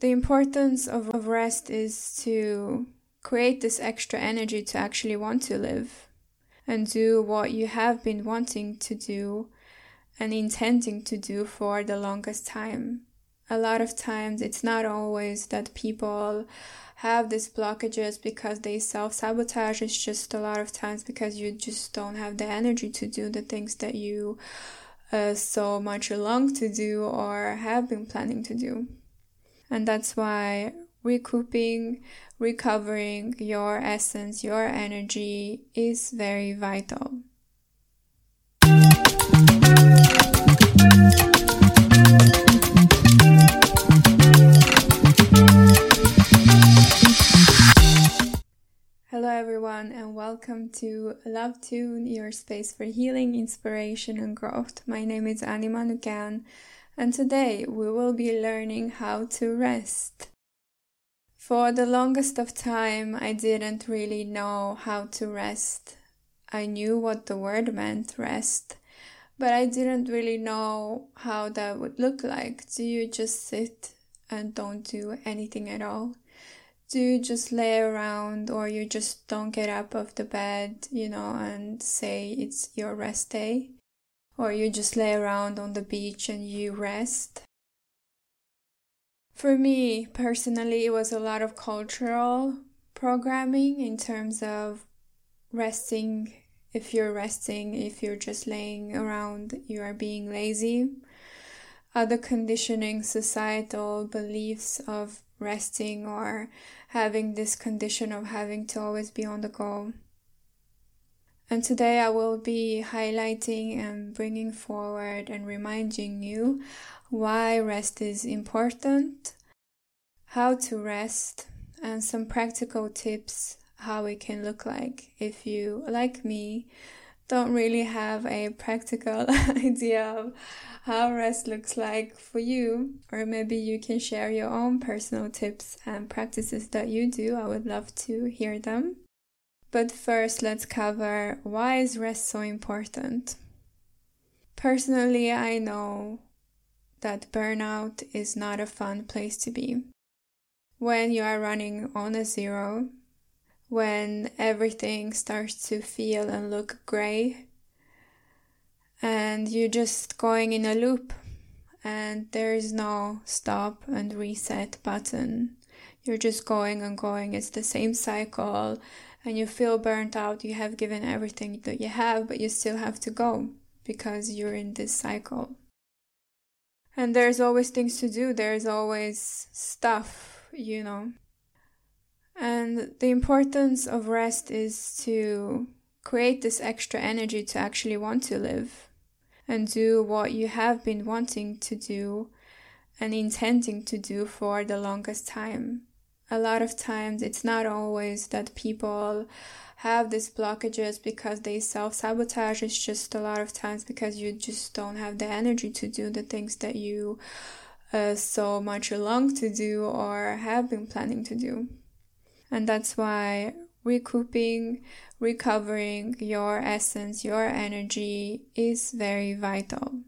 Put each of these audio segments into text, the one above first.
the importance of, of rest is to create this extra energy to actually want to live and do what you have been wanting to do and intending to do for the longest time. A lot of times, it's not always that people have these blockages because they self sabotage. It's just a lot of times because you just don't have the energy to do the things that you uh, so much long to do or have been planning to do. And that's why recouping, recovering your essence, your energy is very vital. Hello, everyone, and welcome to Love Tune, your space for healing, inspiration, and growth. My name is Ani Manukyan, and today we will be learning how to rest. For the longest of time, I didn't really know how to rest. I knew what the word meant, rest, but I didn't really know how that would look like. Do you just sit and don't do anything at all? Do you just lay around or you just don't get up of the bed, you know, and say it's your rest day? Or you just lay around on the beach and you rest? For me personally, it was a lot of cultural programming in terms of resting. If you're resting, if you're just laying around, you are being lazy. Other conditioning, societal beliefs of resting or having this condition of having to always be on the go. And today I will be highlighting and bringing forward and reminding you why rest is important, how to rest, and some practical tips how it can look like if you, like me, don't really have a practical idea of how rest looks like for you, or maybe you can share your own personal tips and practices that you do. I would love to hear them. But first, let's cover why is rest so important? Personally, I know that burnout is not a fun place to be. When you are running on a zero, when everything starts to feel and look gray, and you're just going in a loop, and there is no stop and reset button. You're just going and going. It's the same cycle and you feel burnt out, you have given everything that you have, but you still have to go because you're in this cycle. And there's always things to do, there's always stuff, you know. And the importance of rest is to create this extra energy to actually want to live and do what you have been wanting to do and intending to do for the longest time a lot of times it's not always that people have these blockages because they self sabotage. It's just a lot of times because you just don't have the energy to do the things that you uh, so much long to do or have been planning to do. And that's why recouping, recovering your essence, your energy is very vital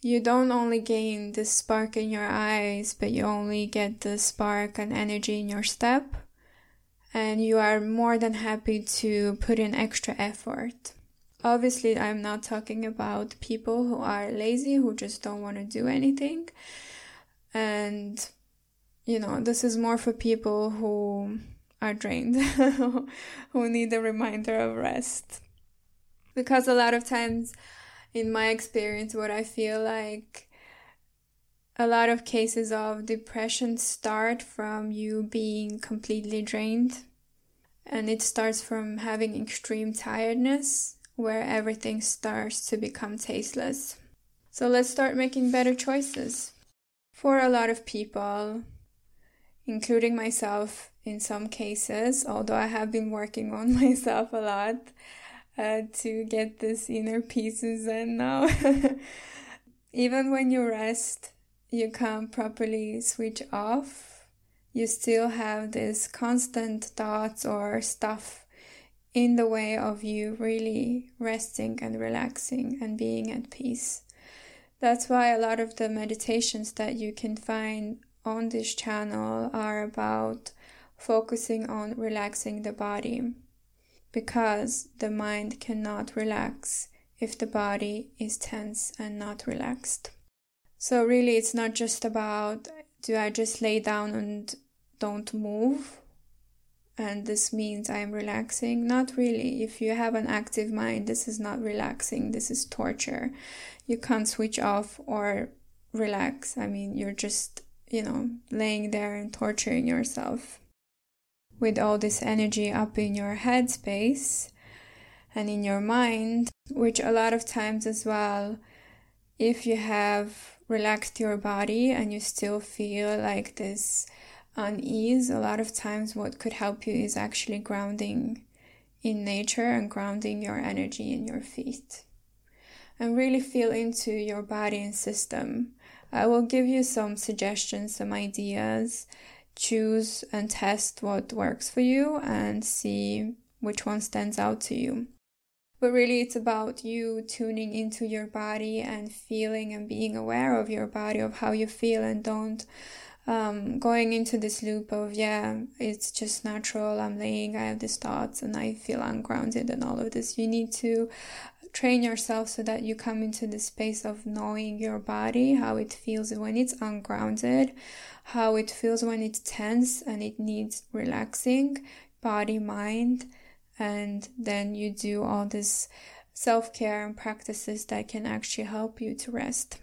you don't only gain the spark in your eyes, but you only get the spark and energy in your step. And you are more than happy to put in extra effort. Obviously, I'm not talking about people who are lazy, who just don't want to do anything. And, you know, this is more for people who are drained, who need a reminder of rest. Because a lot of times, in my experience, what I feel like a lot of cases of depression start from you being completely drained. And it starts from having extreme tiredness, where everything starts to become tasteless. So let's start making better choices. For a lot of people, including myself in some cases, although I have been working on myself a lot, uh, to get this inner pieces and now even when you rest you can't properly switch off. You still have this constant thoughts or stuff in the way of you really resting and relaxing and being at peace. That's why a lot of the meditations that you can find on this channel are about focusing on relaxing the body because the mind cannot relax if the body is tense and not relaxed. So, really, it's not just about do I just lay down and don't move and this means I'm relaxing. Not really. If you have an active mind, this is not relaxing, this is torture. You can't switch off or relax. I mean, you're just, you know, laying there and torturing yourself with all this energy up in your head space and in your mind, which a lot of times as well, if you have relaxed your body and you still feel like this unease, a lot of times what could help you is actually grounding in nature and grounding your energy in your feet. And really feel into your body and system. I will give you some suggestions, some ideas. Choose and test what works for you and see which one stands out to you. But really, it's about you tuning into your body and feeling and being aware of your body, of how you feel, and don't um, going into this loop of, yeah, it's just natural. I'm laying, I have these thoughts, and I feel ungrounded, and all of this. You need to train yourself so that you come into the space of knowing your body, how it feels when it's ungrounded, how it feels when it's tense and it needs relaxing, body, mind, and then you do all this self care and practices that can actually help you to rest.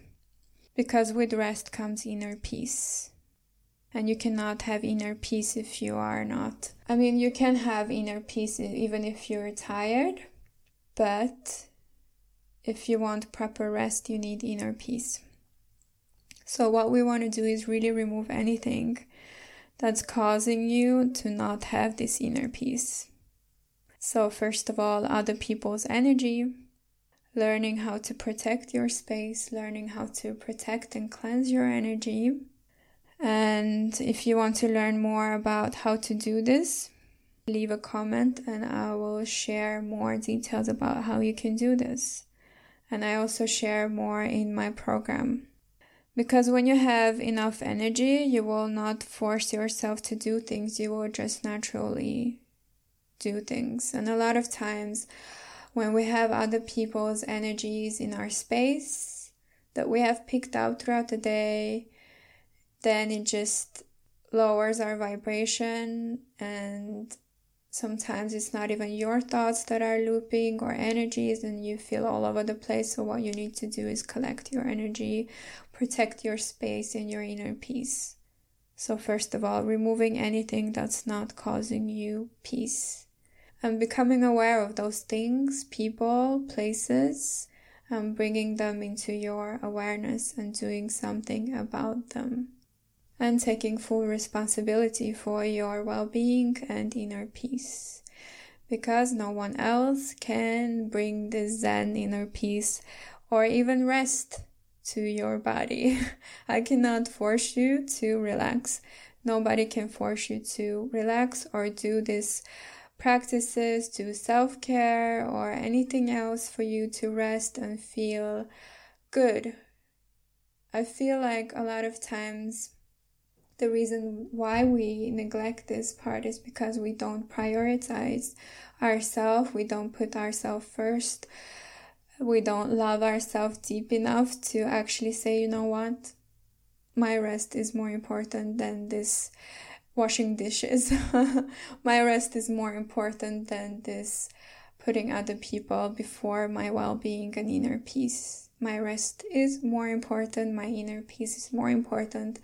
Because with rest comes inner peace and you cannot have inner peace if you are not. I mean, you can have inner peace even if you're tired, but if you want proper rest, you need inner peace. So, what we want to do is really remove anything that's causing you to not have this inner peace. So, first of all, other people's energy, learning how to protect your space, learning how to protect and cleanse your energy and if you want to learn more about how to do this, leave a comment and I will share more details about how you can do this. And I also share more in my program. Because when you have enough energy, you will not force yourself to do things, you will just naturally do things. And a lot of times, when we have other people's energies in our space that we have picked out throughout the day, then it just lowers our vibration and sometimes it's not even your thoughts that are looping or energies and you feel all over the place so what you need to do is collect your energy protect your space and your inner peace. So first of all removing anything that's not causing you peace. And becoming aware of those things people places and bringing them into your awareness and doing something about them. And taking full responsibility for your well being and inner peace. Because no one else can bring this Zen inner peace or even rest to your body. I cannot force you to relax. Nobody can force you to relax or do these practices, do self care or anything else for you to rest and feel good. I feel like a lot of times the reason why we neglect this part is because we don't prioritize ourselves, we don't put ourselves first, we don't love ourselves deep enough to actually say, you know what, my rest is more important than this washing dishes. my rest is more important than this putting other people before my well being and inner peace. My rest is more important, my inner peace is more important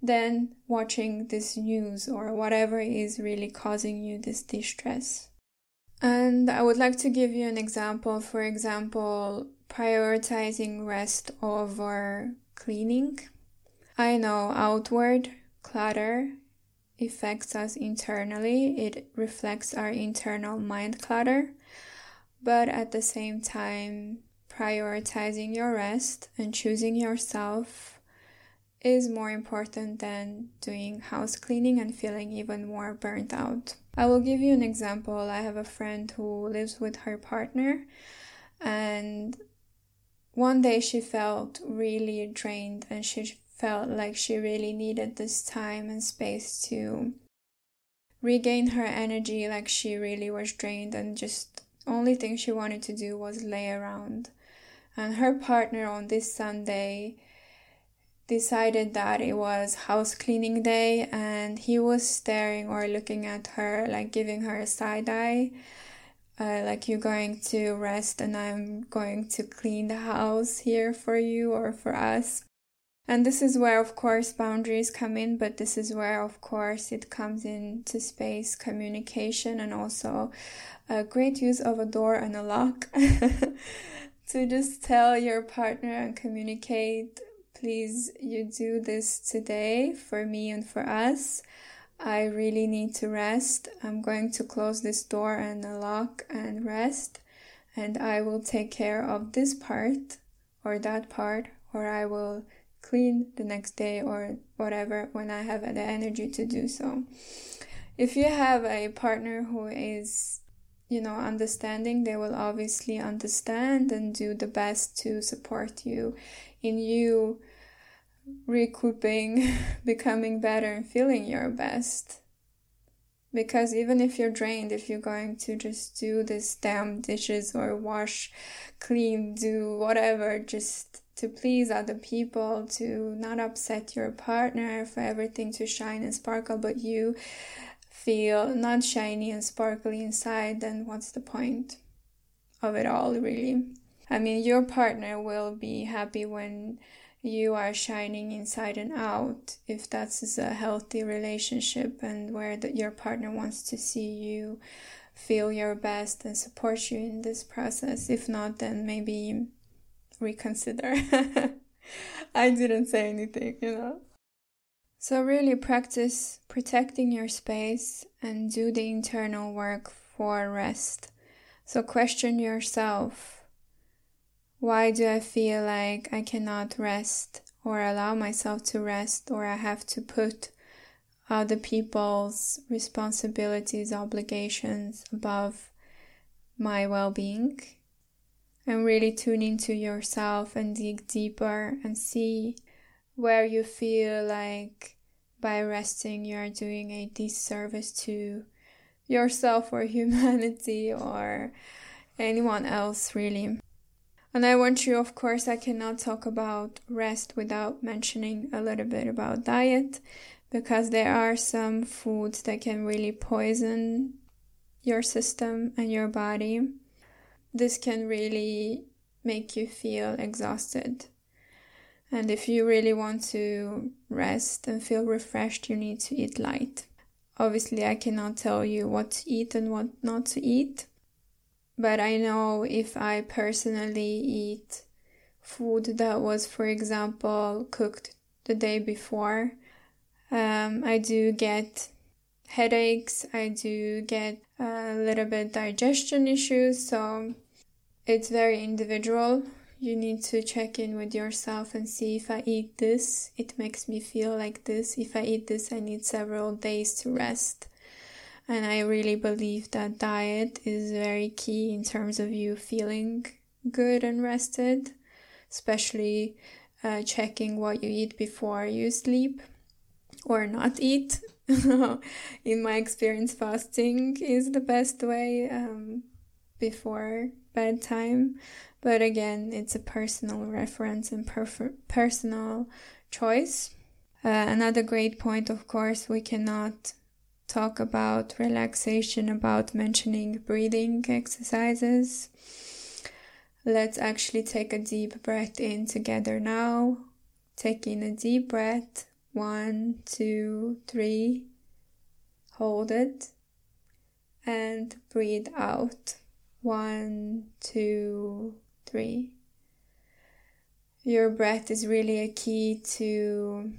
than watching this news or whatever is really causing you this distress. And I would like to give you an example. For example, prioritizing rest over cleaning. I know outward clutter affects us internally, it reflects our internal mind clutter. But at the same time, prioritizing your rest and choosing yourself is more important than doing house cleaning and feeling even more burnt out. I will give you an example. I have a friend who lives with her partner, and one day she felt really drained and she felt like she really needed this time and space to regain her energy like she really was drained and just only thing she wanted to do was lay around and her partner on this sunday decided that it was house cleaning day and he was staring or looking at her like giving her a side eye uh, like you're going to rest and i'm going to clean the house here for you or for us. And this is where of course boundaries come in but this is where of course it comes into space communication and also a great use of a door and a lock to just tell your partner and communicate Please, you do this today for me and for us. I really need to rest. I'm going to close this door and lock and rest, and I will take care of this part or that part, or I will clean the next day or whatever when I have the energy to do so. If you have a partner who is you know understanding they will obviously understand and do the best to support you in you recouping, becoming better, and feeling your best. Because even if you're drained, if you're going to just do this damn dishes or wash, clean, do whatever, just to please other people, to not upset your partner, for everything to shine and sparkle, but you feel not shiny and sparkly inside, then what's the point of it all, really? I mean, your partner will be happy when you are shining inside and out if that's a healthy relationship and where the, your partner wants to see you feel your best and support you in this process. If not then maybe reconsider. I didn't say anything you know so really practice protecting your space and do the internal work for rest so question yourself why do I feel like I cannot rest or allow myself to rest or I have to put other people's responsibilities, obligations above my well being? And really tune into yourself and dig deeper and see where you feel like by resting you are doing a disservice to yourself or humanity or anyone else, really. And I want you, of course, I cannot talk about rest without mentioning a little bit about diet because there are some foods that can really poison your system and your body. This can really make you feel exhausted. And if you really want to rest and feel refreshed, you need to eat light. Obviously, I cannot tell you what to eat and what not to eat but I know if I personally eat food that was, for example, cooked the day before, um, I do get headaches, I do get a little bit digestion issues, so it's very individual. You need to check in with yourself and see if I eat this, it makes me feel like this. If I eat this, I need several days to rest. And I really believe that diet is very key in terms of you feeling good and rested, especially uh, checking what you eat before you sleep or not eat. in my experience, fasting is the best way um, before bedtime. But again, it's a personal reference and personal choice. Uh, another great point, of course, we cannot talk about relaxation, about mentioning breathing exercises. Let's actually take a deep breath in together now. Taking a deep breath. One, two, three. Hold it. And breathe out. One, two, three. Your breath is really a key to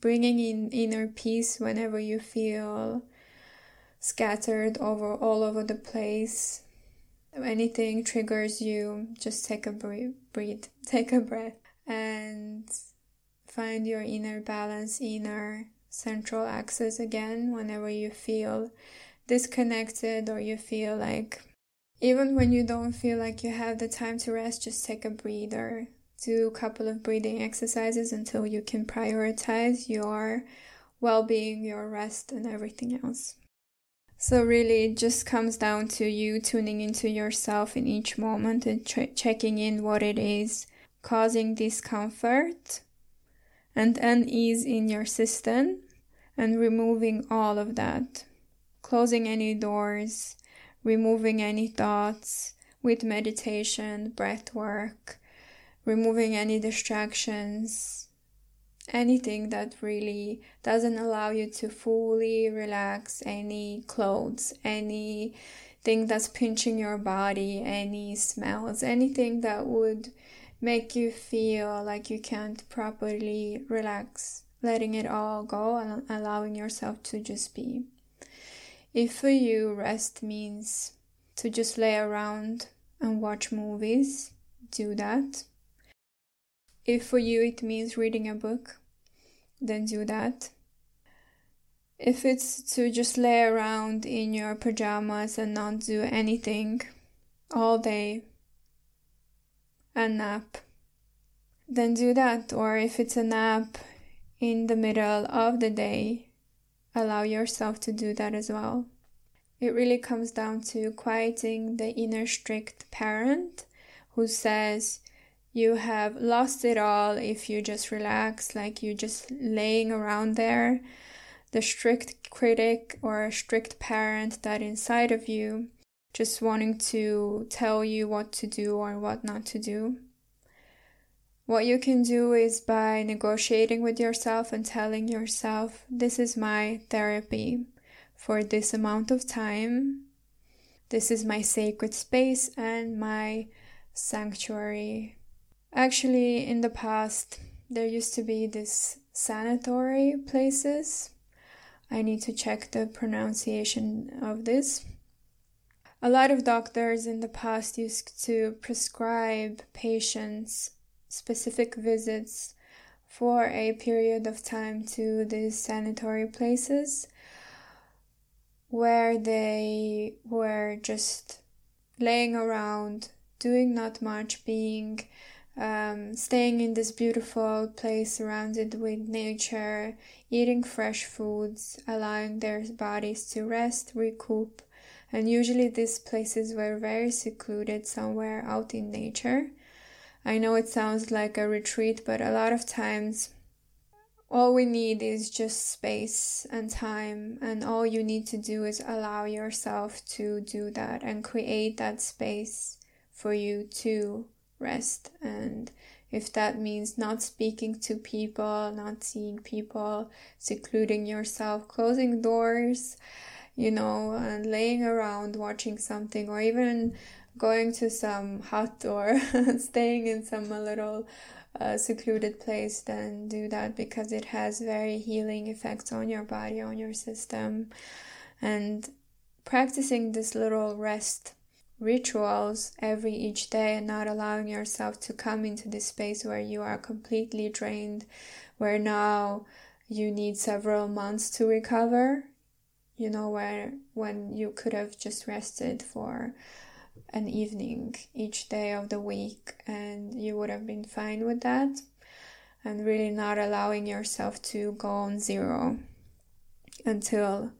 bringing in inner peace whenever you feel scattered over all over the place. If anything triggers you, just take a breathe, breathe, take a breath, and find your inner balance, inner central axis again whenever you feel disconnected or you feel like even when you don't feel like you have the time to rest, just take a breather. do a couple of breathing exercises until you can prioritize your well being, your rest, and everything else. So, really, it just comes down to you tuning into yourself in each moment and ch- checking in what it is causing discomfort and unease in your system and removing all of that. Closing any doors, removing any thoughts with meditation, breath work, removing any distractions, anything that really doesn't allow you to fully relax, any clothes, anything that's pinching your body, any smells, anything that would make you feel like you can't properly relax, letting it all go and allowing yourself to just be. If for you rest means to just lay around and watch movies, do that. If for you it means reading a book, then do that. If it's to just lay around in your pajamas and not do anything all day and nap, then do that. Or if it's a nap in the middle of the day, allow yourself to do that as well. It really comes down to quieting the inner strict parent who says, you have lost it all if you just relax, like you just laying around there. The strict critic or a strict parent that inside of you just wanting to tell you what to do or what not to do. What you can do is by negotiating with yourself and telling yourself, This is my therapy for this amount of time. This is my sacred space and my sanctuary Actually, in the past, there used to be this sanatory places. I need to check the pronunciation of this. A lot of doctors in the past used to prescribe patients specific visits for a period of time to these sanitary places where they were just laying around, doing not much, being um, staying in this beautiful place surrounded with nature, eating fresh foods, allowing their bodies to rest, recoup. And usually these places were very secluded somewhere out in nature. I know it sounds like a retreat, but a lot of times all we need is just space and time, and all you need to do is allow yourself to do that and create that space for you to rest. And if that means not speaking to people, not seeing people, secluding yourself, closing doors, you know, and laying around watching something, or even going to some hut or staying in some little uh, secluded place, then do that because it has very healing effects on your body, on your system. And practicing this little rest rituals every each day and not allowing yourself to come into this space where you are completely drained, where now you need several months to recover, you know, where when you could have just rested for an evening each day of the week and you would have been fine with that and really not allowing yourself to go on zero until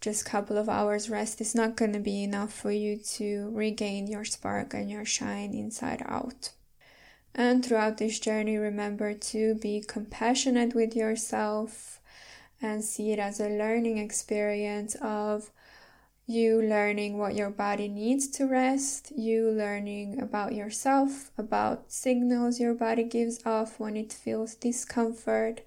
just a couple of hours rest is not going to be enough for you to regain your spark and your shine inside out. And throughout this journey, remember to be compassionate with yourself and see it as a learning experience of you learning what your body needs to rest, you learning about yourself, about signals your body gives off when it feels discomfort,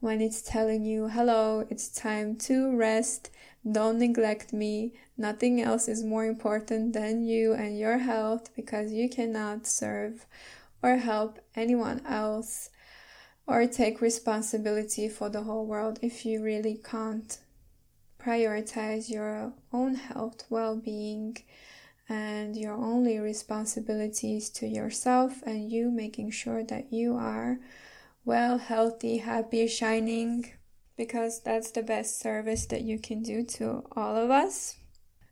when it's telling you, hello, it's time to rest don't neglect me. Nothing else is more important than you and your health because you cannot serve or help anyone else or take responsibility for the whole world if you really can't prioritize your own health, well being, and your only responsibilities to yourself and you making sure that you are well, healthy, happy, shining because that's the best service that you can do to all of us.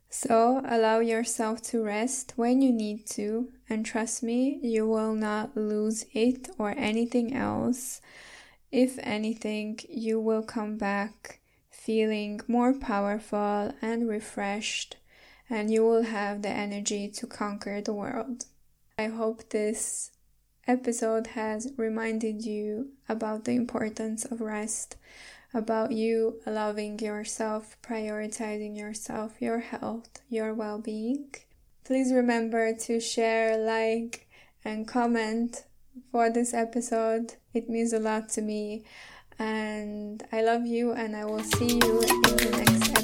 So allow yourself to rest when you need to, and trust me, you will not lose it or anything else. If anything, you will come back feeling more powerful and refreshed, and you will have the energy to conquer the world. I hope this episode has reminded you about the importance of rest, about you loving yourself, prioritizing yourself, your health, your well being. Please remember to share, like, and comment for this episode. It means a lot to me. And I love you, and I will see you in the next episode.